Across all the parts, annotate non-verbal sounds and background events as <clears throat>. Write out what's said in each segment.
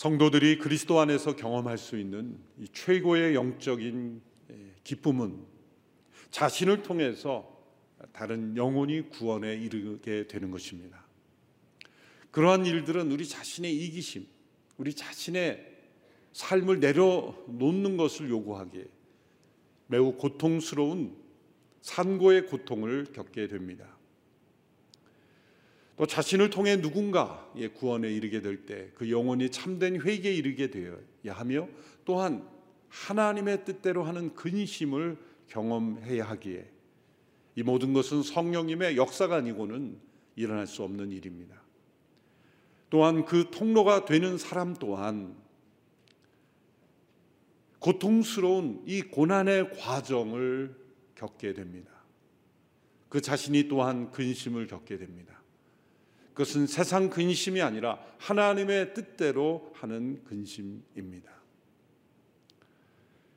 성도들이 그리스도 안에서 경험할 수 있는 이 최고의 영적인 기쁨은 자신을 통해서 다른 영혼이 구원에 이르게 되는 것입니다. 그러한 일들은 우리 자신의 이기심, 우리 자신의 삶을 내려놓는 것을 요구하기에 매우 고통스러운 산고의 고통을 겪게 됩니다. 또 자신을 통해 누군가의 구원에 이르게 될 때 그 영혼이 참된 회개에 이르게 되어야 하며 또한 하나님의 뜻대로 하는 근심을 경험해야 하기에 이 모든 것은 성령님의 역사가 아니고는 일어날 수 없는 일입니다. 또한 그 통로가 되는 사람 또한 고통스러운 이 고난의 과정을 겪게 됩니다. 그 자신이 또한 근심을 겪게 됩니다. 그것은 세상 근심이 아니라 하나님의 뜻대로 하는 근심입니다.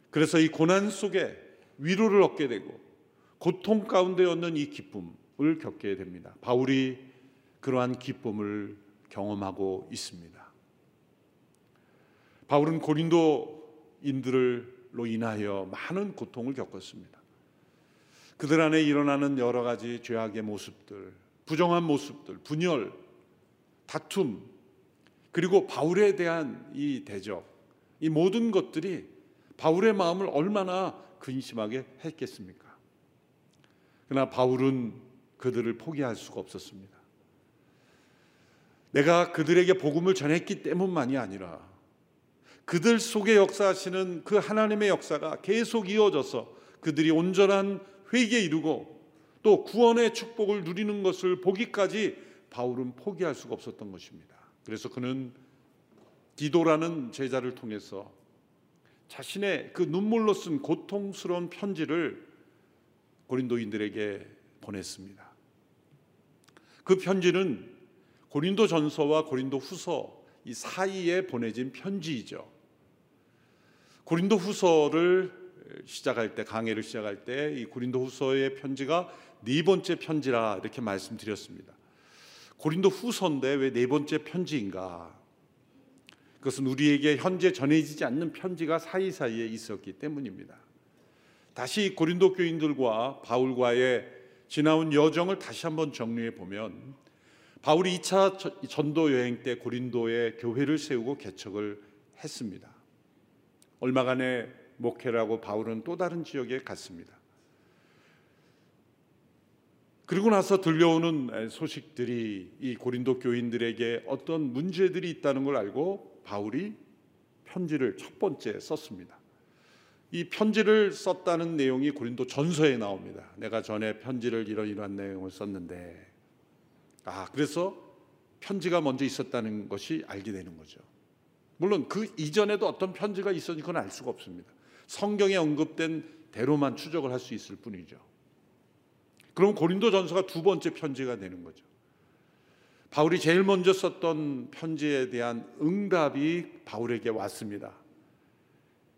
그래서 이 고난 속에 위로를 얻게 되고 고통 가운데 얻는 이 기쁨을 겪게 됩니다. 바울이 그러한 기쁨을 경험하고 있습니다. 바울은 고린도인들로 인하여 많은 고통을 겪었습니다. 그들 안에 일어나는 여러 가지 죄악의 모습들, 부정한 모습들, 분열, 다툼, 그리고 바울에 대한 이 대적, 이 모든 것들이 바울의 마음을 얼마나 근심하게 했겠습니까? 그러나 바울은 그들을 포기할 수가 없었습니다. 내가 그들에게 복음을 전했기 때문만이 아니라 그들 속에 역사하시는 그 하나님의 역사가 계속 이어져서 그들이 온전한 회개에 이르고 또 구원의 축복을 누리는 것을 보기까지 바울은 포기할 수가 없었던 것입니다. 그래서 그는 디도라는 제자를 통해서 자신의 그 눈물로 쓴 고통스러운 편지를 고린도인들에게 보냈습니다. 그 편지는 고린도 전서와 고린도 후서 이 사이에 보내진 편지이죠. 고린도 후서를 시작할 때 강해를 시작할 때 이 고린도 후서의 편지가 네 번째 편지라 이렇게 말씀드렸습니다. 고린도 후서인데 왜 네 번째 편지인가? 그것은 우리에게 현재 전해지지 않는 편지가 사이사이에 있었기 때문입니다. 다시 고린도 교인들과 바울과의 지나온 여정을 다시 한번 정리해 보면 바울이 2차 전도 여행 때 고린도에 교회를 세우고 개척을 했습니다. 얼마간의 목회라고 바울은 또 다른 지역에 갔습니다. 그리고 나서 들려오는 소식들이 이 고린도 교인들에게 어떤 문제들이 있다는 걸 알고 바울이 편지를 첫 번째 썼습니다. 이 편지를 썼다는 내용이 고린도 전서에 나옵니다. 내가 전에 편지를 이런 이런 내용을 썼는데 아, 그래서 편지가 먼저 있었다는 것이 알게 되는 거죠. 물론 그 이전에도 어떤 편지가 있었는지 그건 알 수가 없습니다. 성경에 언급된 대로만 추적을 할 수 있을 뿐이죠. 그럼 고린도 전서가 두 번째 편지가 되는 거죠. 바울이 제일 먼저 썼던 편지에 대한 응답이 바울에게 왔습니다.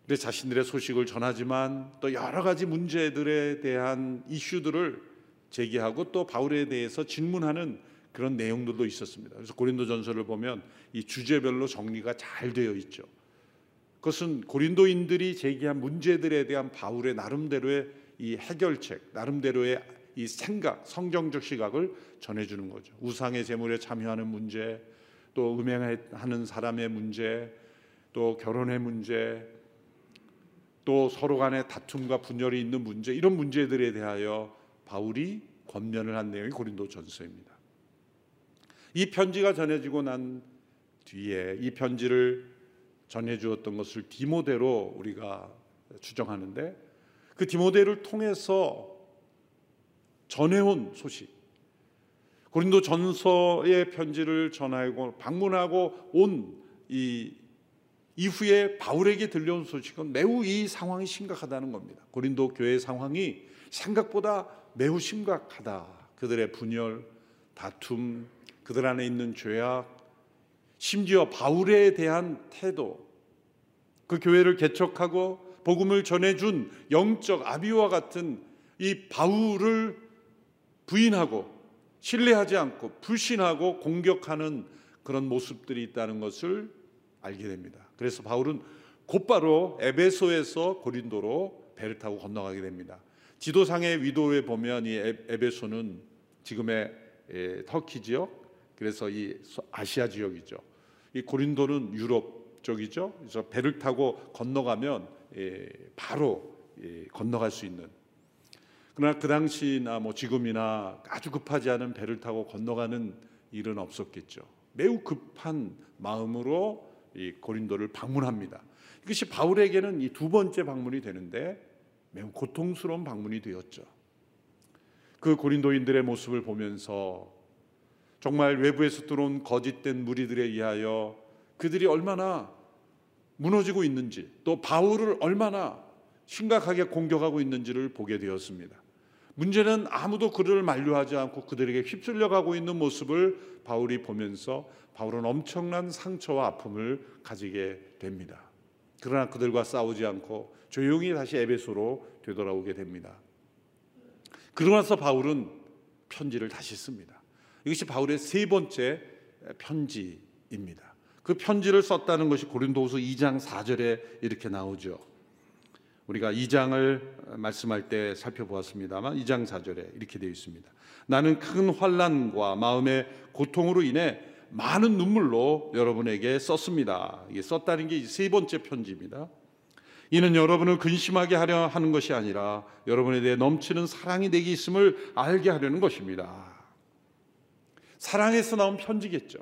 내 자신들의 소식을 전하지만 또 여러 가지 문제들에 대한 이슈들을 제기하고 또 바울에 대해서 질문하는 그런 내용들도 있었습니다. 그래서 고린도전서를 보면 이 주제별로 정리가 잘 되어 있죠. 그것은 고린도인들이 제기한 문제들에 대한 바울의 나름대로의 이 해결책, 나름대로의 이 생각, 성경적 시각을 전해주는 거죠. 우상의 제물에 참여하는 문제, 또 음행하는 사람의 문제, 또 결혼의 문제, 또 서로 간의 다툼과 분열이 있는 문제, 이런 문제들에 대하여 바울이 권면을 한 내용이 고린도 전서입니다. 이 편지가 전해지고 난 뒤에 이 편지를 전해 주었던 것을 디모데로 우리가 추정하는데 그 디모데를 통해서 전해온 소식 고린도 전서의 편지를 전하고 방문하고 온 이 이후에 바울에게 들려온 소식은 매우 이 상황이 심각하다는 겁니다. 고린도 교회 상황이 생각보다 매우 심각하다. 그들의 분열, 다툼, 그들 안에 있는 죄악, 심지어 바울에 대한 태도, 그 교회를 개척하고 복음을 전해준 영적 아비와 같은 이 바울을 부인하고 신뢰하지 않고 불신하고 공격하는 그런 모습들이 있다는 것을 알게 됩니다. 그래서 바울은 곧바로 에베소에서 고린도로 배를 타고 건너가게 됩니다. 지도상의 위도에 보면 이 에- 에베소는 지금의 에, 터키 지역, 그래서 이 소- 아시아 지역이죠. 이 고린도는 유럽 쪽이죠. 그래서 배를 타고 건너가면 예, 바로 예, 건너갈 수 있는. 그러나 그 당시나 뭐 지금이나 아주 급하지 않은 배를 타고 건너가는 일은 없었겠죠. 매우 급한 마음으로 이 고린도를 방문합니다. 이것이 바울에게는 이 두 번째 방문이 되는데 매우 고통스러운 방문이 되었죠. 그 고린도인들의 모습을 보면서 정말 외부에서 들어온 거짓된 무리들에 의하여 그들이 얼마나 무너지고 있는지 또 바울을 얼마나 심각하게 공격하고 있는지를 보게 되었습니다. 문제는 아무도 그들을 만류하지 않고 그들에게 휩쓸려 가고 있는 모습을 바울이 보면서 바울은 엄청난 상처와 아픔을 가지게 됩니다. 그러나 그들과 싸우지 않고 조용히 다시 에베소로 되돌아오게 됩니다. 그러고 나서 바울은 편지를 다시 씁니다. 이것이 바울의 세 번째 편지입니다. 그 편지를 썼다는 것이 고린도후서 2장 4절에 이렇게 나오죠. 우리가 2장을 말씀할 때 살펴보았습니다만 2장 4절에 이렇게 되어 있습니다. 나는 큰 환란과 마음의 고통으로 인해 많은 눈물로 여러분에게 썼습니다. 이게 썼다는 게 세 번째 편지입니다. 이는 여러분을 근심하게 하려 하는 것이 아니라 여러분에 대해 넘치는 사랑이 내게 있음을 알게 하려는 것입니다. 사랑에서 나온 편지겠죠.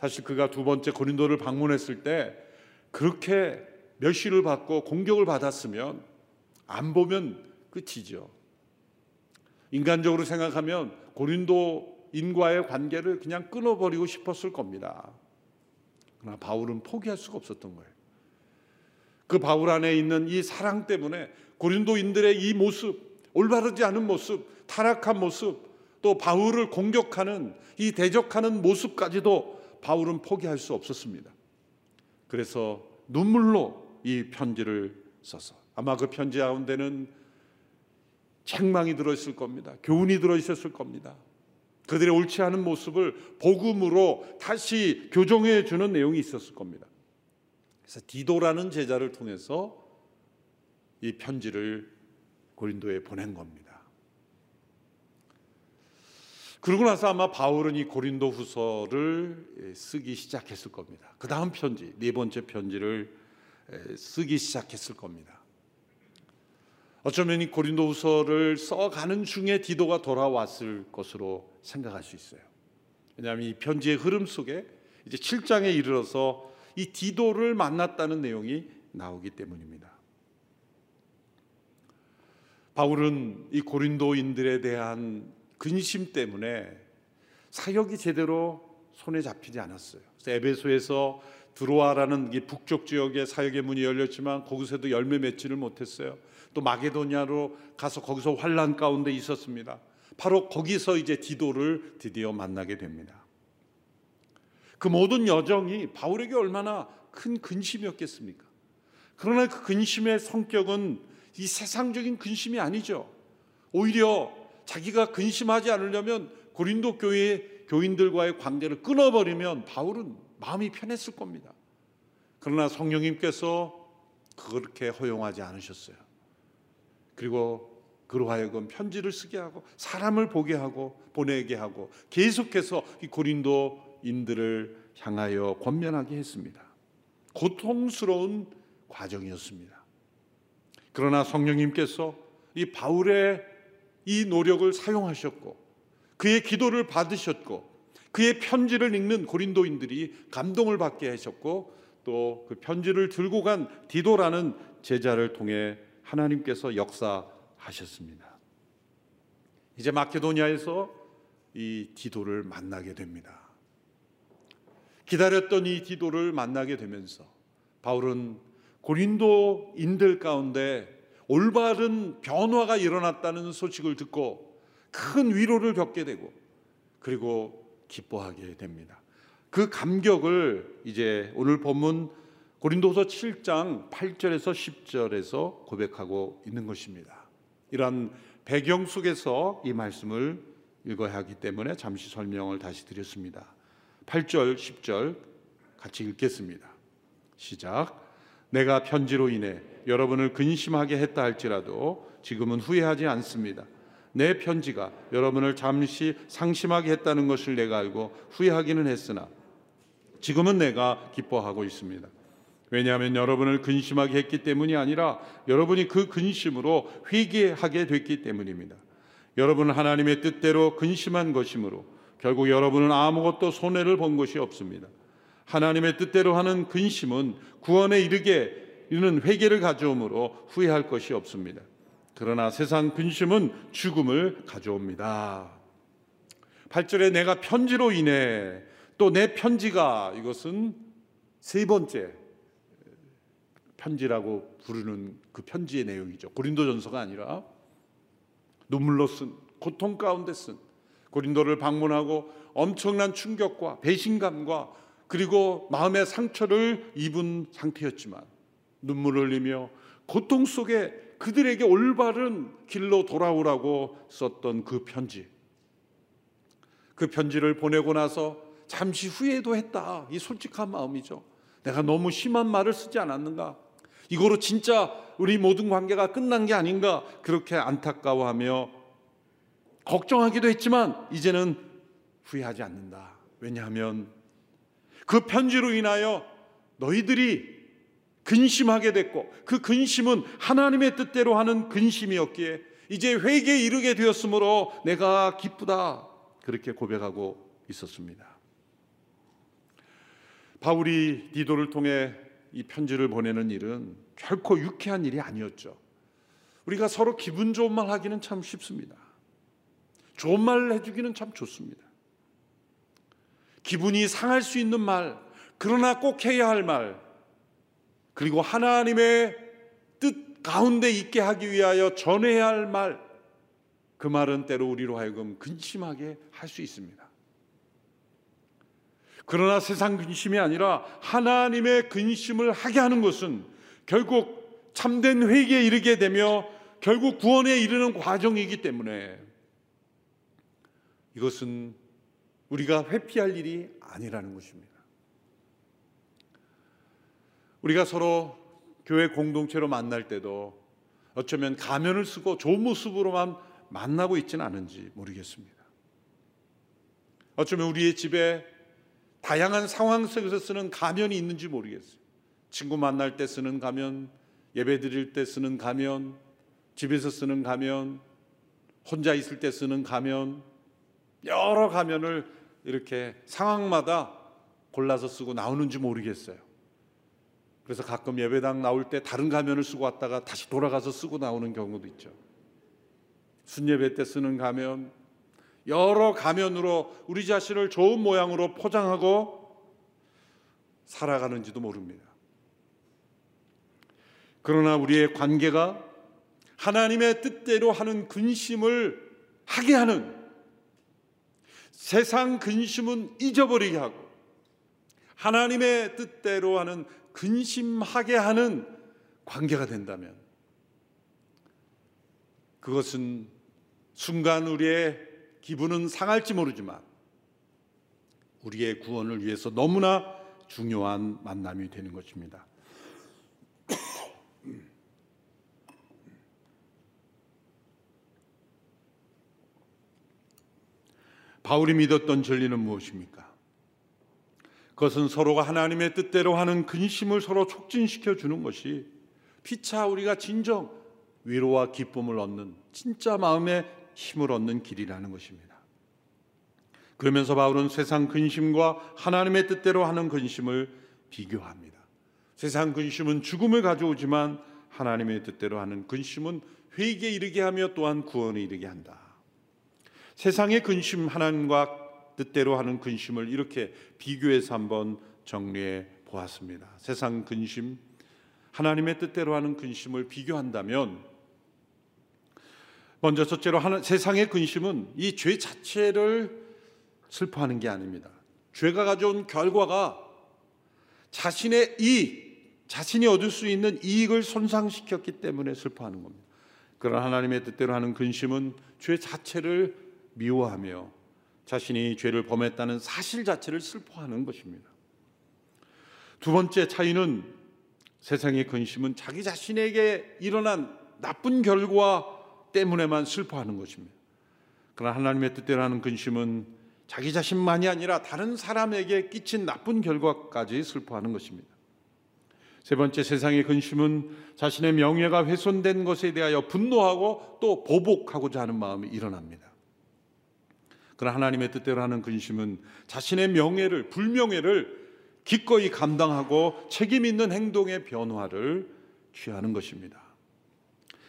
사실 그가 두 번째 고린도를 방문했을 때 그렇게 멸시를 받고 공격을 받았으면 안 보면 끝이죠. 인간적으로 생각하면 고린도인과의 관계를 그냥 끊어버리고 싶었을 겁니다. 그러나 바울은 포기할 수가 없었던 거예요. 그 바울 안에 있는 이 사랑 때문에 고린도인들의 이 모습, 올바르지 않은 모습, 타락한 모습, 또 바울을 공격하는 이 대적하는 모습까지도 바울은 포기할 수 없었습니다. 그래서 눈물로 이 편지를 써서 아마 그 편지 가운데는 책망이 들어있을 겁니다. 교훈이 들어있었을 겁니다. 그들의 옳지 않은 모습을 복음으로 다시 교정해 주는 내용이 있었을 겁니다. 그래서 디도라는 제자를 통해서 이 편지를 고린도에 보낸 겁니다. 그러고 나서 아마 바울은 이 고린도 후서를 쓰기 시작했을 겁니다. 그 다음 편지, 네 번째 편지를 쓰기 시작했을 겁니다. 어쩌면 이 고린도 후서를 써가는 중에 디도가 돌아왔을 것으로 생각할 수 있어요. 왜냐하면 이 편지의 흐름 속에 이제 7장에 이르러서 이 디도를 만났다는 내용이 나오기 때문입니다. 바울은 이 고린도인들에 대한 근심 때문에 사역이 제대로 손에 잡히지 않았어요. 에베소에서 드로아라는 이 북쪽 지역에 사역의 문이 열렸지만 거기서도 열매 맺지를 못했어요. 또 마게도냐로 가서 거기서 환란 가운데 있었습니다. 바로 거기서 이제 디도를 드디어 만나게 됩니다. 그 모든 여정이 바울에게 얼마나 큰 근심이었겠습니까? 그러나 그 근심의 성격은 이 세상적인 근심이 아니죠. 오히려 자기가 근심하지 않으려면 고린도 교회 교인들과의 관계를 끊어버리면 바울은 마음이 편했을 겁니다. 그러나 성령님께서 그렇게 허용하지 않으셨어요. 그리고 그로 하여금 편지를 쓰게 하고 사람을 보게 하고 보내게 하고 계속해서 이 고린도인들을 향하여 권면하게 했습니다. 고통스러운 과정이었습니다. 그러나 성령님께서 이 바울의 이 노력을 사용하셨고 그의 기도를 받으셨고 그의 편지를 읽는 고린도인들이 감동을 받게 하셨고 또 그 편지를 들고 간 디도라는 제자를 통해 하나님께서 역사하셨습니다. 이제 마케도니아에서 이 디도를 만나게 됩니다. 기다렸던 이 디도를 만나게 되면서 바울은 고린도인들 가운데 올바른 변화가 일어났다는 소식을 듣고 큰 위로를 겪게 되고 그리고 기뻐하게 됩니다. 그 감격을 이제 오늘 본문 고린도서 7장 8절에서 10절에서 고백하고 있는 것입니다. 이러한 배경 속에서 이 말씀을 읽어야 하기 때문에 잠시 설명을 다시 드렸습니다. 8절, 10절 같이 읽겠습니다. 시작. 내가 편지로 인해 여러분을 근심하게 했다 할지라도 지금은 후회하지 않습니다. 내 편지가 여러분을 잠시 상심하게 했다는 것을 내가 알고 후회하기는 했으나 지금은 내가 기뻐하고 있습니다. 왜냐하면 여러분을 근심하게 했기 때문이 아니라 여러분이 그 근심으로 회개하게 됐기 때문입니다. 여러분은 하나님의 뜻대로 근심한 것이므로 결국 여러분은 아무것도 손해를 본 것이 없습니다. 하나님의 뜻대로 하는 근심은 구원에 이르게 이르는 회개를 가져오므로 후회할 것이 없습니다. 그러나 세상 근심은 죽음을 가져옵니다. 8절에 내가 편지로 인해 또 내 편지가 이것은 세 번째 편지라고 부르는 그 편지의 내용이죠. 고린도전서가 아니라 눈물로 쓴 고통 가운데 쓴 고린도를 방문하고 엄청난 충격과 배신감과 그리고 마음의 상처를 입은 상태였지만 눈물을 흘리며 고통 속에 그들에게 올바른 길로 돌아오라고 썼던 그 편지. 그 편지를 보내고 나서 잠시 후회도 했다. 이 솔직한 마음이죠. 내가 너무 심한 말을 쓰지 않았는가? 이거로 진짜 우리 모든 관계가 끝난 게 아닌가? 그렇게 안타까워하며 걱정하기도 했지만 이제는 후회하지 않는다. 왜냐하면 그 편지로 인하여 너희들이 근심하게 됐고 그 근심은 하나님의 뜻대로 하는 근심이었기에 이제 회개에 이르게 되었으므로 내가 기쁘다. 그렇게 고백하고 있었습니다. 바울이 디도를 통해 이 편지를 보내는 일은 결코 유쾌한 일이 아니었죠. 우리가 서로 기분 좋은 말 하기는 참 쉽습니다. 좋은 말을 해주기는 참 좋습니다. 기분이 상할 수 있는 말, 그러나 꼭 해야 할 말, 그리고 하나님의 뜻 가운데 있게 하기 위하여 전해야 할 말, 그 말은 때로 우리로 하여금 근심하게 할 수 있습니다. 그러나 세상 근심이 아니라 하나님의 근심을 하게 하는 것은 결국 참된 회개에 이르게 되며 결국 구원에 이르는 과정이기 때문에 이것은 우리가 회피할 일이 아니라는 것입니다. 우리가 서로 교회 공동체로 만날 때도 어쩌면 가면을 쓰고 좋은 모습으로만 만나고 있지는 않은지 모르겠습니다. 어쩌면 우리의 집에 다양한 상황 속에서 쓰는 가면이 있는지 모르겠어요. 친구 만날 때 쓰는 가면, 예배 드릴 때 쓰는 가면, 집에서 쓰는 가면, 혼자 있을 때 쓰는 가면, 여러 가면을 이렇게 상황마다 골라서 쓰고 나오는지 모르겠어요. 그래서 가끔 예배당 나올 때 다른 가면을 쓰고 왔다가 다시 돌아가서 쓰고 나오는 경우도 있죠. 순예배 때 쓰는 가면, 여러 가면으로 우리 자신을 좋은 모양으로 포장하고 살아가는지도 모릅니다. 그러나 우리의 관계가 하나님의 뜻대로 하는 근심을 하게 하는 세상 근심은 잊어버리게 하고 하나님의 뜻대로 하는 근심하게 하는 관계가 된다면 그것은 순간 우리의 기분은 상할지 모르지만 우리의 구원을 위해서 너무나 중요한 만남이 되는 것입니다. <clears throat> 바울이 믿었던 진리는 무엇입니까? 그것은 서로가 하나님의 뜻대로 하는 근심을 서로 촉진시켜 주는 것이 피차 우리가 진정 위로와 기쁨을 얻는 진짜 마음의 힘을 얻는 길이라는 것입니다. 그러면서 바울은 세상 근심과 하나님의 뜻대로 하는 근심을 비교합니다. 세상 근심은 죽음을 가져오지만 하나님의 뜻대로 하는 근심은 회개에 이르게 하며 또한 구원에 이르게 한다. 세상의 근심 하나님과 뜻대로 하는 근심을 이렇게 비교해서 한번 정리해 보았습니다. 세상 근심, 하나님의 뜻대로 하는 근심을 비교한다면 먼저 첫째로 하나, 세상의 근심은 이 죄 자체를 슬퍼하는 게 아닙니다. 죄가 가져온 결과가 자신의 이익, 자신이 얻을 수 있는 이익을 손상시켰기 때문에 슬퍼하는 겁니다. 그러나 하나님의 뜻대로 하는 근심은 죄 자체를 미워하며 자신이 죄를 범했다는 사실 자체를 슬퍼하는 것입니다. 두 번째 차이는 세상의 근심은 자기 자신에게 일어난 나쁜 결과 때문에만 슬퍼하는 것입니다. 그러나 하나님의 뜻대로 하는 근심은 자기 자신만이 아니라 다른 사람에게 끼친 나쁜 결과까지 슬퍼하는 것입니다. 세 번째 세상의 근심은 자신의 명예가 훼손된 것에 대하여 분노하고 또 보복하고자 하는 마음이 일어납니다. 그러나 하나님의 뜻대로 하는 근심은 자신의 명예를 불명예를 기꺼이 감당하고 책임 있는 행동의 변화를 취하는 것입니다.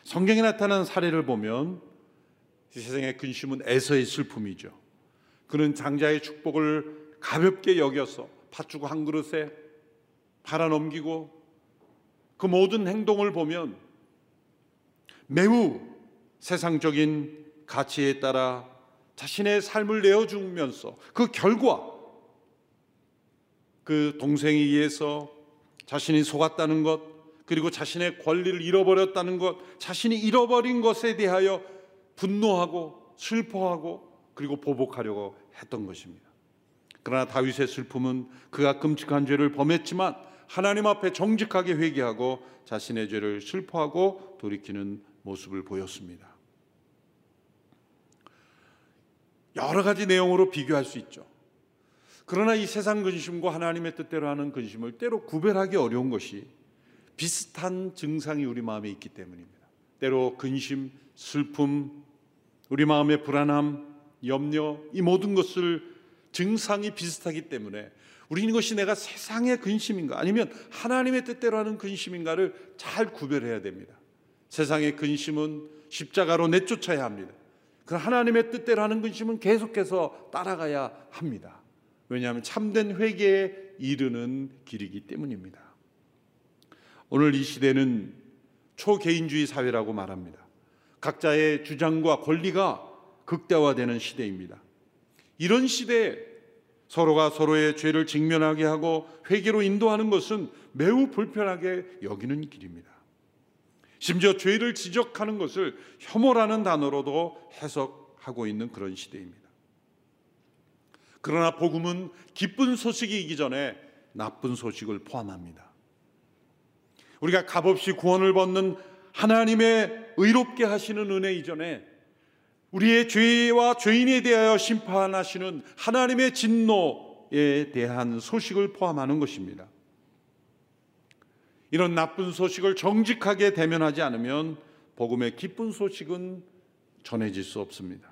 성경에 나타난 사례를 보면 세상의 근심은 에서의 슬픔이죠. 그는 장자의 축복을 가볍게 여겨서 팥죽 한 그릇에 팔아 넘기고 그 모든 행동을 보면 매우 세상적인 가치에 따라 자신의 삶을 내어주면서 그 결과 그 동생에 의해서 자신이 속았다는 것 그리고 자신의 권리를 잃어버렸다는 것 자신이 잃어버린 것에 대하여 분노하고 슬퍼하고 그리고 보복하려고 했던 것입니다. 그러나 다윗의 슬픔은 그가 끔찍한 죄를 범했지만 하나님 앞에 정직하게 회개하고 자신의 죄를 슬퍼하고 돌이키는 모습을 보였습니다. 여러 가지 내용으로 비교할 수 있죠. 그러나 이 세상 근심과 하나님의 뜻대로 하는 근심을 때로 구별하기 어려운 것이 비슷한 증상이 우리 마음에 있기 때문입니다. 때로 근심, 슬픔, 우리 마음의 불안함, 염려 이 모든 것을 증상이 비슷하기 때문에 우리는 이것이 내가 세상의 근심인가 아니면 하나님의 뜻대로 하는 근심인가를 잘 구별해야 됩니다. 세상의 근심은 십자가로 내쫓아야 합니다. 그 하나님의 뜻대로 하는 근심은 계속해서 따라가야 합니다. 왜냐하면 참된 회개에 이르는 길이기 때문입니다. 오늘 이 시대는 초개인주의 사회라고 말합니다. 각자의 주장과 권리가 극대화되는 시대입니다. 이런 시대에 서로가 서로의 죄를 직면하게 하고 회개로 인도하는 것은 매우 불편하게 여기는 길입니다. 심지어 죄를 지적하는 것을 혐오라는 단어로도 해석하고 있는 그런 시대입니다. 그러나 복음은 기쁜 소식이기 전에 나쁜 소식을 포함합니다. 우리가 값없이 구원을 받는 하나님의 의롭게 하시는 은혜 이전에 우리의 죄와 죄인에 대하여 심판하시는 하나님의 진노에 대한 소식을 포함하는 것입니다. 이런 나쁜 소식을 정직하게 대면하지 않으면 복음의 기쁜 소식은 전해질 수 없습니다.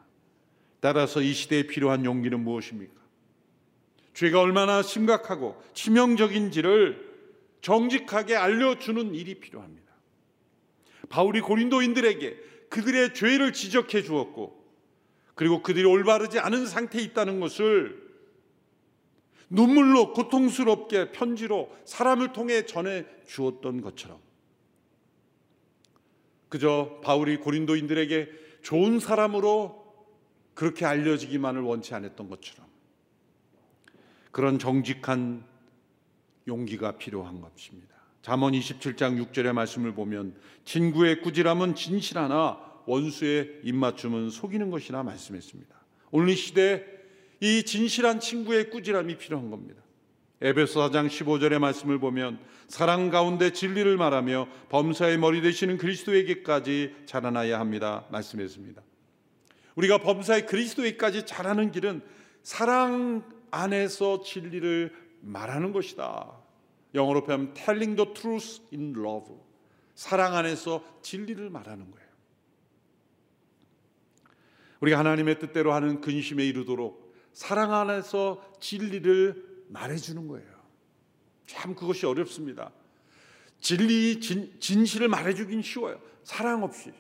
따라서 이 시대에 필요한 용기는 무엇입니까? 죄가 얼마나 심각하고 치명적인지를 정직하게 알려주는 일이 필요합니다. 바울이 고린도인들에게 그들의 죄를 지적해 주었고, 그리고 그들이 올바르지 않은 상태에 있다는 것을 눈물로 고통스럽게 편지로 사람을 통해 전해 주었던 것처럼 그저 바울이 고린도인들에게 좋은 사람으로 그렇게 알려지기만을 원치 않았던 것처럼 그런 정직한 용기가 필요한 것입니다. 잠언 27장 6절의 말씀을 보면 친구의 꾸지람은 진실하나 원수의 입맞춤은 속이는 것이라 말씀했습니다. 오늘 이 시대에 이 진실한 친구의 꾸지람이 필요한 겁니다. 에베소 4장 15절의 말씀을 보면 사랑 가운데 진리를 말하며 범사의 머리 되시는 그리스도에게까지 자라나야 합니다. 말씀했습니다. 우리가 범사의 그리스도에게까지 자라는 길은 사랑 안에서 진리를 말하는 것이다. 영어로 표현하면 telling the truth in love. 사랑 안에서 진리를 말하는 거예요. 우리가 하나님의 뜻대로 하는 근심에 이르도록 사랑 안에서 진리를 말해주는 거예요. 참 그것이 어렵습니다. 진리, 진, 진실을 말해주긴 쉬워요. 사랑 없이.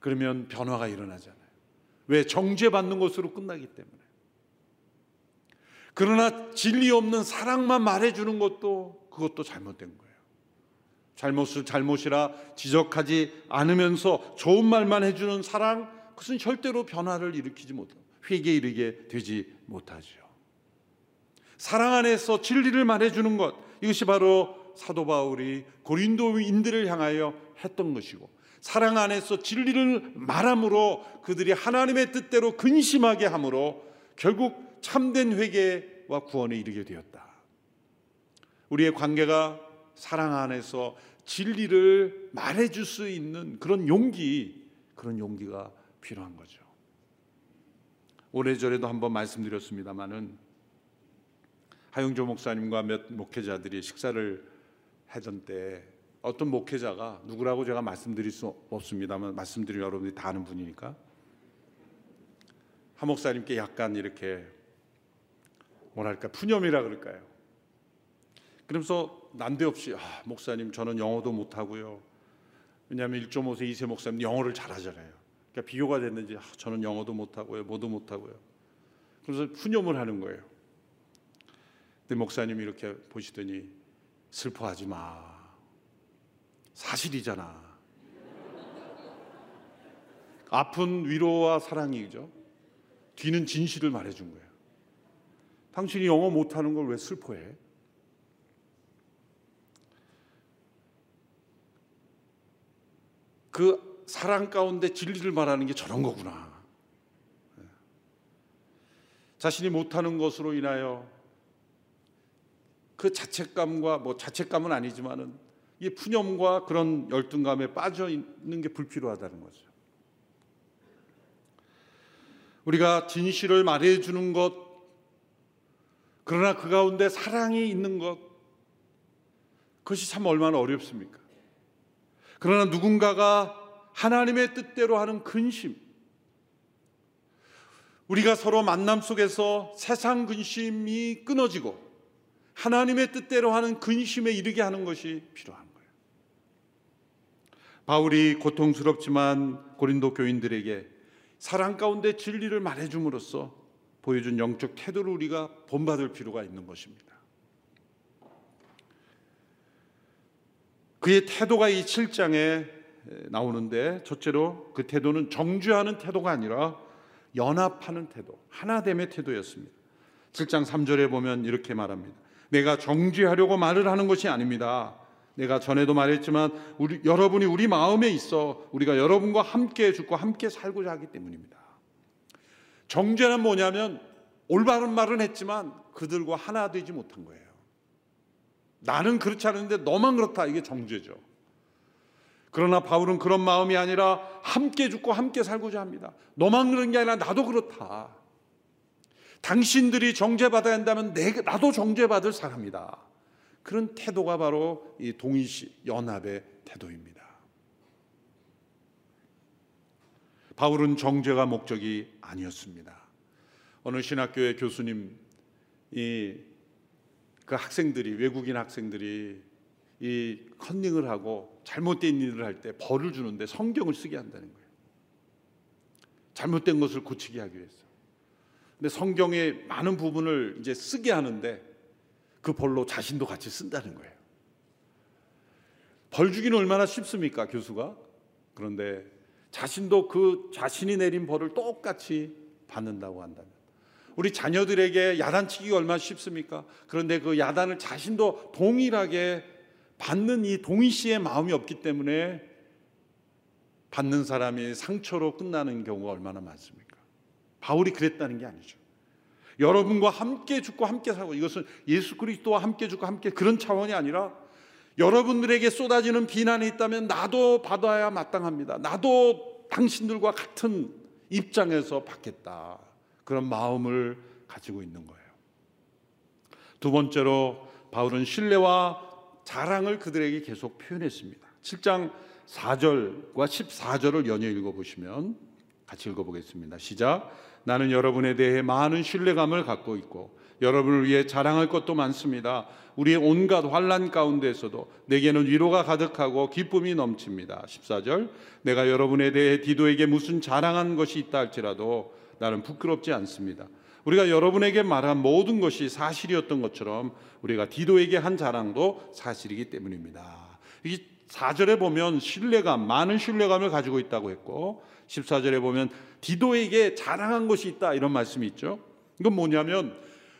그러면 변화가 일어나잖아요. 왜? 정죄받는 것으로 끝나기 때문에. 그러나 진리 없는 사랑만 말해주는 것도 그것도 잘못된 거예요. 잘못을 잘못이라 지적하지 않으면서 좋은 말만 해주는 사랑, 그것은 절대로 변화를 일으키지 못해요. 회개에 이르게 되지 못하죠. 사랑 안에서 진리를 말해주는 것 이것이 바로 사도 바울이 고린도인들을 향하여 했던 것이고 사랑 안에서 진리를 말함으로 그들이 하나님의 뜻대로 근심하게 함으로 결국 참된 회개와 구원에 이르게 되었다. 우리의 관계가 사랑 안에서 진리를 말해줄 수 있는 그런 용기, 그런 용기가 필요한 거죠. 오래전에도 한번 말씀드렸습니다마는 하용조 목사님과 몇 목회자들이 식사를 하던 때 어떤 목회자가 누구라고 제가 말씀드릴 수 없습니다만 말씀드리면 여러분들이 다 아는 분이니까 하 목사님께 약간 이렇게 뭐랄까 푸념이라 그럴까요? 그러면서 난데없이 아, 목사님 저는 영어도 못하고요. 왜냐하면 1.5세 2세 목사님 영어를 잘하잖아요. 그러니까 비교가 됐는지 아, 저는 영어도 못하고요. 뭐도 못하고요. 그래서 푸념을 하는 거예요. 근데 목사님이 이렇게 보시더니 슬퍼하지 마. 사실이잖아. 아픈 위로와 사랑이죠. 뒤는 진실을 말해준 거예요. 당신이 영어 못하는 걸 왜 슬퍼해? 그 사랑 가운데 진리를 말하는 게 저런 거구나. 자신이 못하는 것으로 인하여 그 자책감과 뭐 자책감은 아니지만은 이 푸념과 그런 열등감에 빠져 있는 게 불필요하다는 거죠. 우리가 진실을 말해 주는 것, 그러나 그 가운데 사랑이 있는 것, 그것이 참 얼마나 어렵습니까? 그러나 누군가가 하나님의 뜻대로 하는 근심, 우리가 서로 만남 속에서 세상 근심이 끊어지고 하나님의 뜻대로 하는 근심에 이르게 하는 것이 필요한 거예요. 바울이 고통스럽지만 고린도 교인들에게 사랑 가운데 진리를 말해줌으로써 보여준 영적 태도를 우리가 본받을 필요가 있는 것입니다. 그의 태도가 이 7장에 나오는데 첫째로 그 태도는 정죄하는 태도가 아니라 연합하는 태도, 하나됨의 태도였습니다. 7장 3절에 보면 이렇게 말합니다. 내가 정죄하려고 말을 하는 것이 아닙니다. 내가 전에도 말했지만 우리 여러분이 우리 마음에 있어 우리가 여러분과 함께 죽고 함께 살고자 하기 때문입니다. 정죄는 뭐냐면 올바른 말은 했지만 그들과 하나 되지 못한 거예요. 나는 그렇지 않은데 너만 그렇다 이게 정죄죠. 그러나 바울은 그런 마음이 아니라 함께 죽고 함께 살고자 합니다. 너만 그런 게 아니라 나도 그렇다. 당신들이 정죄받아야 한다면 내가, 나도 정죄받을 사람이다. 그런 태도가 바로 이 동의시 연합의 태도입니다. 바울은 정죄가 목적이 아니었습니다. 어느 신학교의 교수님 이그 학생들이 외국인 학생들이 이 컨닝을 하고 잘못된 일을 할 때 벌을 주는데 성경을 쓰게 한다는 거예요. 잘못된 것을 고치게 하기 위해서. 근데 성경의 많은 부분을 이제 쓰게 하는데 그 벌로 자신도 같이 쓴다는 거예요. 벌 주기는 얼마나 쉽습니까, 교수가? 그런데 자신도 그 자신이 내린 벌을 똑같이 받는다고 한다면 우리 자녀들에게 야단치기가 얼마나 쉽습니까? 그런데 그 야단을 자신도 동일하게 받는 이 동희 씨의 마음이 없기 때문에 받는 사람이 상처로 끝나는 경우가 얼마나 많습니까? 바울이 그랬다는 게 아니죠. 여러분과 함께 죽고 함께 살고 이것은 예수 그리스도와 함께 죽고 함께 그런 차원이 아니라 여러분들에게 쏟아지는 비난이 있다면 나도 받아야 마땅합니다. 나도 당신들과 같은 입장에서 받겠다. 그런 마음을 가지고 있는 거예요. 두 번째로 바울은 신뢰와 자랑을 그들에게 계속 표현했습니다. 7장 4절과 14절을 연이어 읽어보시면 같이 읽어보겠습니다. 시작. 나는 여러분에 대해 많은 신뢰감을 갖고 있고 여러분을 위해 자랑할 것도 많습니다. 우리의 온갖 환란 가운데서도 내게는 위로가 가득하고 기쁨이 넘칩니다. 14절. 내가 여러분에 대해 디도에게 무슨 자랑한 것이 있다 할지라도 나는 부끄럽지 않습니다. 우리가 여러분에게 말한 모든 것이 사실이었던 것처럼 우리가 디도에게 한 자랑도 사실이기 때문입니다. 이 4절에 보면 신뢰감, 많은 신뢰감을 가지고 있다고 했고 14절에 보면 디도에게 자랑한 것이 있다 이런 말씀이 있죠. 이건 뭐냐면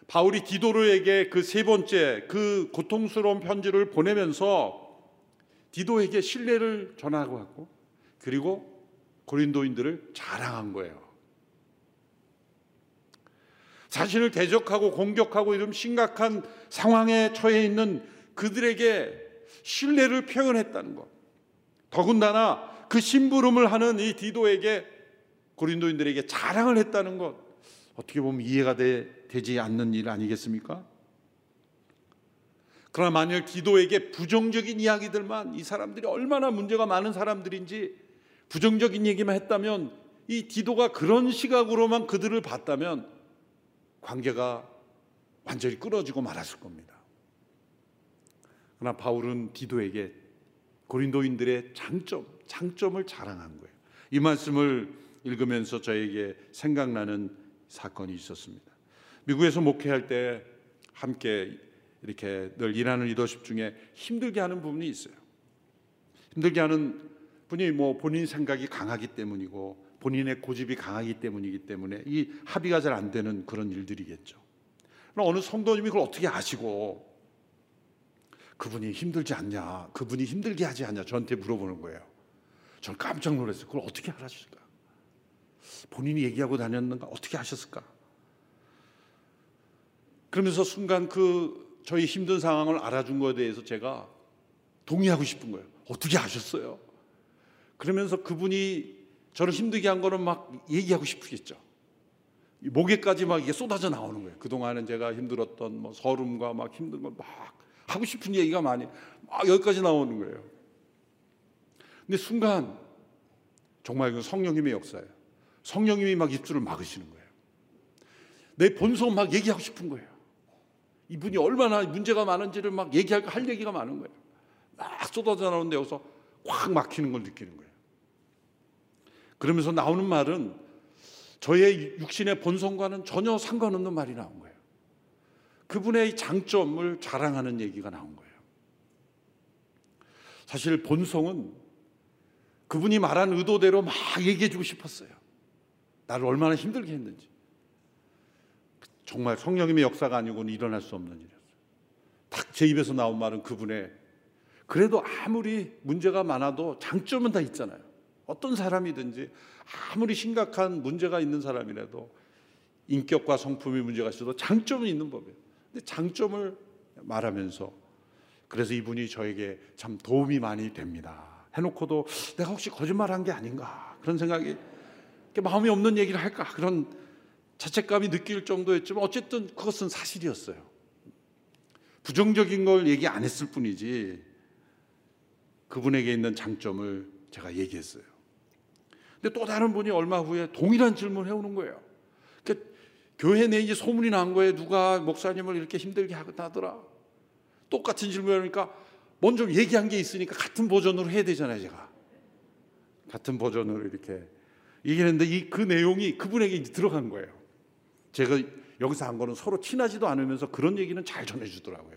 바울이 디도로에게 그 세 번째 그 고통스러운 편지를 보내면서 디도에게 신뢰를 전하고 하고 그리고 고린도인들을 자랑한 거예요. 자신을 대적하고 공격하고 이런 심각한 상황에 처해 있는 그들에게 신뢰를 표현했다는 것. 더군다나 그 심부름을 하는 이 디도에게 고린도인들에게 자랑을 했다는 것. 어떻게 보면 이해가 되, 되지 않는 일 아니겠습니까? 그러나 만일 디도에게 부정적인 이야기들만 이 사람들이 얼마나 문제가 많은 사람들인지 부정적인 얘기만 했다면 이 디도가 그런 시각으로만 그들을 봤다면 관계가 완전히 끊어지고 말았을 겁니다. 그러나 바울은 디도에게 고린도인들의 장점, 장점을 자랑한 거예요. 이 말씀을 읽으면서 저에게 생각나는 사건이 있었습니다. 미국에서 목회할 때 함께 이렇게 늘 일하는 리더십 중에 힘들게 하는 부분이 있어요. 힘들게 하는 분이 뭐 본인 생각이 강하기 때문이고 본인의 고집이 강하기 때문이기 때문에 이 합의가 잘 안 되는 그런 일들이겠죠. 그럼 어느 성도님이 그걸 어떻게 아시고 그분이 힘들지 않냐, 그분이 힘들게 하지 않냐 저한테 물어보는 거예요. 저는 깜짝 놀랐어요. 그걸 어떻게 알았을까? 본인이 얘기하고 다녔는가? 어떻게 하셨을까? 그러면서 순간 그 저희 힘든 상황을 알아준 것에 대해서 제가 동의하고 싶은 거예요. 어떻게 아셨어요? 그러면서 그분이 저를 힘들게 한 거는 막 얘기하고 싶겠죠. 목에까지 막 이게 쏟아져 나오는 거예요. 그동안은 제가 힘들었던 뭐 서름과 막 힘든 걸 막 하고 싶은 얘기가 많이 막 여기까지 나오는 거예요. 근데 순간 정말 이건 성령님의 역사예요. 성령님이 막 입술을 막으시는 거예요. 내 본성 막 얘기하고 싶은 거예요. 이분이 얼마나 문제가 많은지를 막 얘기할 할 얘기가 많은 거예요. 막 쏟아져 나오는데 여기서 확 막히는 걸 느끼는 거예요. 그러면서 나오는 말은 저의 육신의 본성과는 전혀 상관없는 말이 나온 거예요. 그분의 장점을 자랑하는 얘기가 나온 거예요. 사실 본성은 그분이 말한 의도대로 막 얘기해 주고 싶었어요. 나를 얼마나 힘들게 했는지. 정말 성령님의 역사가 아니고는 일어날 수 없는 일이었어요. 딱 제 입에서 나온 말은 그분의 그래도 아무리 문제가 많아도 장점은 다 있잖아요. 어떤 사람이든지 아무리 심각한 문제가 있는 사람이라도 인격과 성품의 문제가 있어도 장점은 있는 법이에요. 근데 장점을 말하면서 그래서 이분이 저에게 참 도움이 많이 됩니다. 해놓고도 내가 혹시 거짓말한 게 아닌가 그런 생각이 마음이 없는 얘기를 할까 그런 자책감이 느낄 정도였지만 어쨌든 그것은 사실이었어요. 부정적인 걸 얘기 안 했을 뿐이지 그분에게 있는 장점을 제가 얘기했어요. 근데 또 다른 분이 얼마 후에 동일한 질문을 해오는 거예요. 그러니까 교회 내에 이제 소문이 난 거예요. 누가 목사님을 이렇게 힘들게 하더라. 똑같은 질문을 하니까 먼저 얘기한 게 있으니까 같은 버전으로 해야 되잖아요, 제가. 같은 버전으로 이렇게 얘기했는데 이 그 내용이 그분에게 들어간 거예요. 제가 여기서 한 거는 서로 친하지도 않으면서 그런 얘기는 잘 전해주더라고요.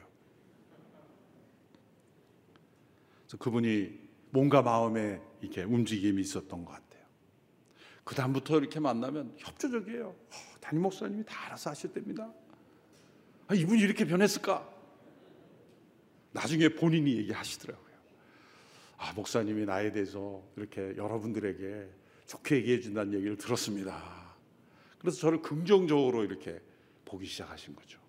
그래서 그분이 뭔가 마음에 이렇게 움직임이 있었던 것 같아요. 그 다음부터 이렇게 만나면 협조적이에요. 어, 담임 목사님이 다 알아서 하실 됩니다. 아, 이분이 이렇게 변했을까? 나중에 본인이 얘기하시더라고요. 아, 목사님이 나에 대해서 이렇게 여러분들에게 좋게 얘기해 준다는 얘기를 들었습니다. 그래서 저를 긍정적으로 이렇게 보기 시작하신 거죠.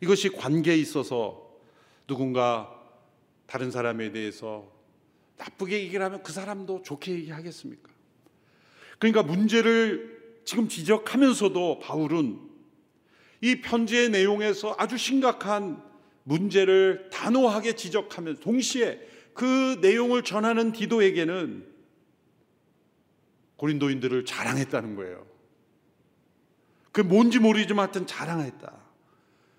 이것이 관계에 있어서 누군가 다른 사람에 대해서 나쁘게 얘기를 하면 그 사람도 좋게 얘기하겠습니까? 그러니까 문제를 지금 지적하면서도 바울은 이 편지의 내용에서 아주 심각한 문제를 단호하게 지적하면서 동시에 그 내용을 전하는 디도에게는 고린도인들을 자랑했다는 거예요. 그 뭔지 모르지만 하여튼 자랑했다.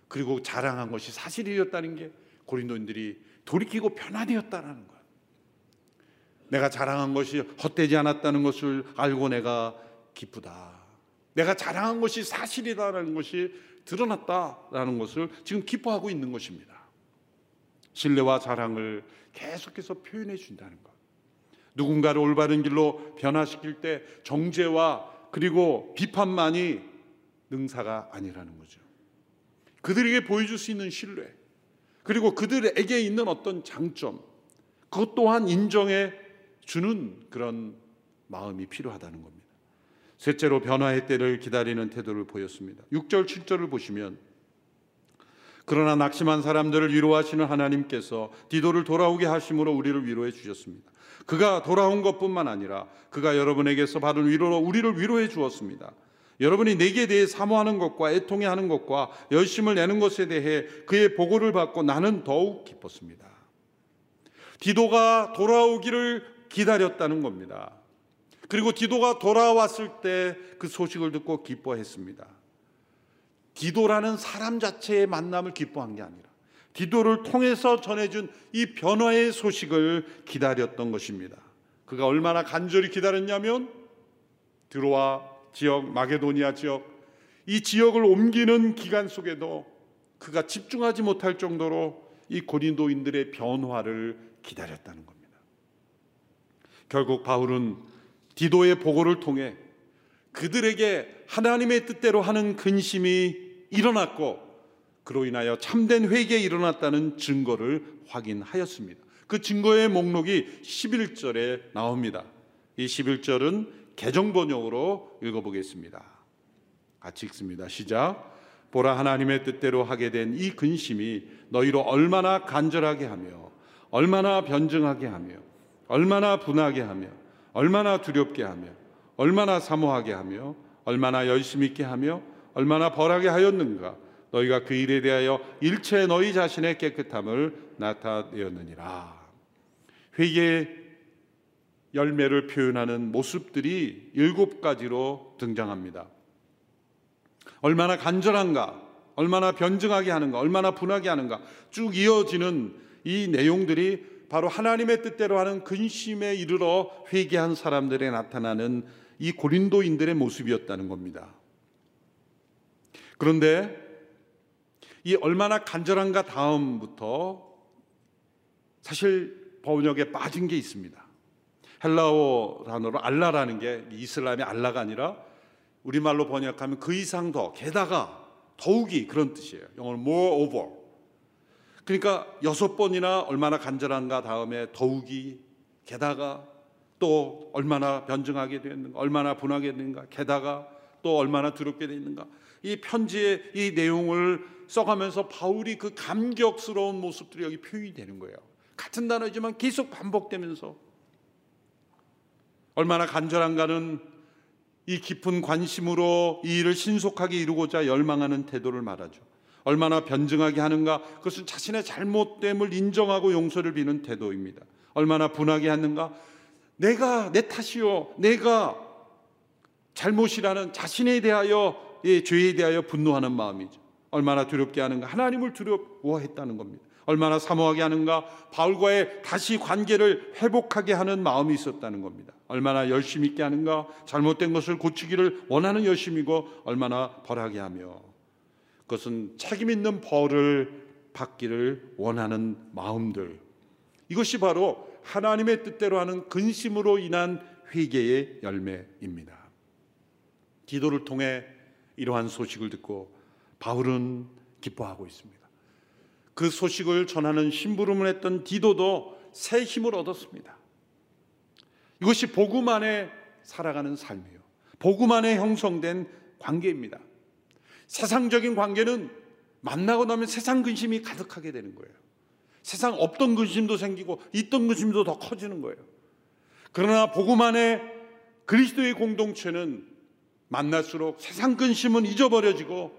그리고 자랑한 것이 사실이었다는 게 고린도인들이 돌이키고 변화되었다는 거예요. 내가 자랑한 것이 헛되지 않았다는 것을 알고 내가 기쁘다. 내가 자랑한 것이 사실이다라는 것이 드러났다라는 것을 지금 기뻐하고 있는 것입니다. 신뢰와 자랑을 계속해서 표현해 준다는 것. 누군가를 올바른 길로 변화시킬 때 정죄와 그리고 비판만이 능사가 아니라는 거죠. 그들에게 보여줄 수 있는 신뢰, 그리고 그들에게 있는 어떤 장점, 그것 또한 인정해 주는 그런 마음이 필요하다는 겁니다. 셋째로 변화의 때를 기다리는 태도를 보였습니다. 6절, 7절을 보시면 그러나 낙심한 사람들을 위로하시는 하나님께서 디도를 돌아오게 하심으로 우리를 위로해 주셨습니다. 그가 돌아온 것뿐만 아니라 그가 여러분에게서 받은 위로로 우리를 위로해 주었습니다. 여러분이 내게 대해 사모하는 것과 애통해하는 것과 열심을 내는 것에 대해 그의 보고를 받고 나는 더욱 기뻤습니다. 디도가 돌아오기를 기다렸다는 겁니다. 그리고 디도가 돌아왔을 때 그 소식을 듣고 기뻐했습니다. 디도라는 사람 자체의 만남을 기뻐한 게 아니라 디도를 통해서 전해준 이 변화의 소식을 기다렸던 것입니다. 그가 얼마나 간절히 기다렸냐면 드로아 지역, 마게도니아 지역 이 지역을 옮기는 기간 속에도 그가 집중하지 못할 정도로 이 고린도인들의 변화를 기다렸다는 겁니다. 결국 바울은 디도의 보고를 통해 그들에게 하나님의 뜻대로 하는 근심이 일어났고 그로 인하여 참된 회개에 일어났다는 증거를 확인하였습니다. 그 증거의 목록이 11절에 나옵니다. 이 11절은 개정 번역으로 읽어보겠습니다. 같이 읽습니다. 시작. 보라 하나님의 뜻대로 하게 된 이 근심이 너희로 얼마나 간절하게 하며 얼마나 변증하게 하며 얼마나 분하게 하며 얼마나 두렵게 하며 얼마나 사모하게 하며 얼마나 열심 있게 하며 얼마나 벌하게 하였는가 너희가 그 일에 대하여 일체 너희 자신의 깨끗함을 나타내었느니라 회개 열매를 표현하는 모습들이 일곱 가지로 등장합니다. 얼마나 간절한가, 얼마나 변증하게 하는가, 얼마나 분하게 하는가 쭉 이어지는 이 내용들이 바로 하나님의 뜻대로 하는 근심에 이르러 회개한 사람들에 나타나는 이 고린도인들의 모습이었다는 겁니다. 그런데 이 얼마나 간절한가 다음부터 사실 번역에 빠진 게 있습니다. 헬라어 단어로 알라라는 게 이슬람의 알라가 아니라 우리말로 번역하면 그 이상 더 게다가 더욱이 그런 뜻이에요. 영어로 more over. 그러니까 여섯 번이나 얼마나 간절한가 다음에 더욱이 게다가 또 얼마나 변증하게 되는가 얼마나 분하게 되는가 게다가 또 얼마나 두렵게 되는가 이 편지의 이 내용을 써가면서 바울이 그 감격스러운 모습들이 여기 표현이 되는 거예요. 같은 단어지만 계속 반복되면서 얼마나 간절한가는 이 깊은 관심으로 이 일을 신속하게 이루고자 열망하는 태도를 말하죠. 얼마나 변증하게 하는가 그것은 자신의 잘못됨을 인정하고 용서를 비는 태도입니다. 얼마나 분하게 하는가 내가 내 탓이요 내가 잘못이라는 자신에 대하여 예, 죄에 대하여 분노하는 마음이죠. 얼마나 두렵게 하는가 하나님을 두려워했다는 겁니다. 얼마나 사모하게 하는가 바울과의 다시 관계를 회복하게 하는 마음이 있었다는 겁니다. 얼마나 열심 있게 하는가 잘못된 것을 고치기를 원하는 열심이고 얼마나 벌하게 하며 그것은 책임 있는 벌을 받기를 원하는 마음들 이것이 바로 하나님의 뜻대로 하는 근심으로 인한 회개의 열매입니다. 기도를 통해 이러한 소식을 듣고 바울은 기뻐하고 있습니다. 그 소식을 전하는 심부름을 했던 디도도 새 힘을 얻었습니다. 이것이 복음 안에 살아가는 삶이에요. 복음 안에 형성된 관계입니다. 세상적인 관계는 만나고 나면 세상 근심이 가득하게 되는 거예요. 세상 없던 근심도 생기고 있던 근심도 더 커지는 거예요. 그러나 복음 안에 그리스도의 공동체는 만날수록 세상 근심은 잊어버려지고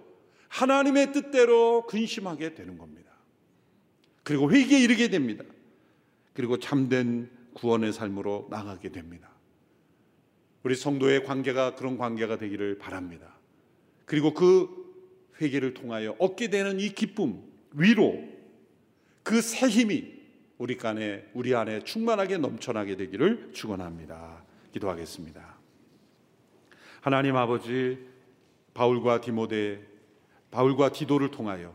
하나님의 뜻대로 근심하게 되는 겁니다. 그리고 회개에 이르게 됩니다. 그리고 참된 구원의 삶으로 나가게 됩니다. 우리 성도의 관계가 그런 관계가 되기를 바랍니다. 그리고 그 회개를 통하여 얻게 되는 이 기쁨, 위로, 그 새 힘이 우리 안에 우리 안에 충만하게 넘쳐나게 되기를 축원합니다. 기도하겠습니다. 하나님 아버지 바울과 디모데 바울과 디도를 통하여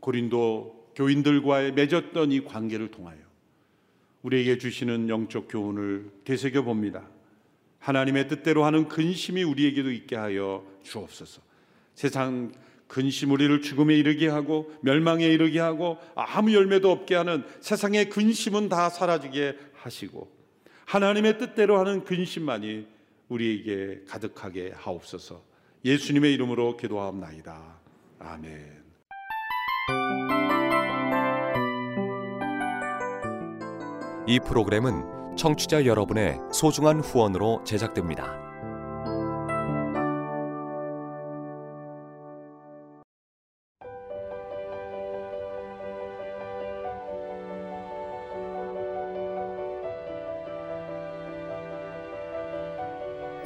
고린도 교인들과의 맺었던 이 관계를 통하여 우리에게 주시는 영적 교훈을 되새겨 봅니다. 하나님의 뜻대로 하는 근심이 우리에게도 있게 하여 주옵소서. 세상 근심을 이를 죽음에 이르게 하고 멸망에 이르게 하고 아무 열매도 없게 하는 세상의 근심은 다 사라지게 하시고 하나님의 뜻대로 하는 근심만이 우리에게 가득하게 하옵소서. 예수님의 이름으로 기도하옵나이다. 아멘. 이 프로그램은 청취자 여러분의 소중한 후원으로 제작됩니다.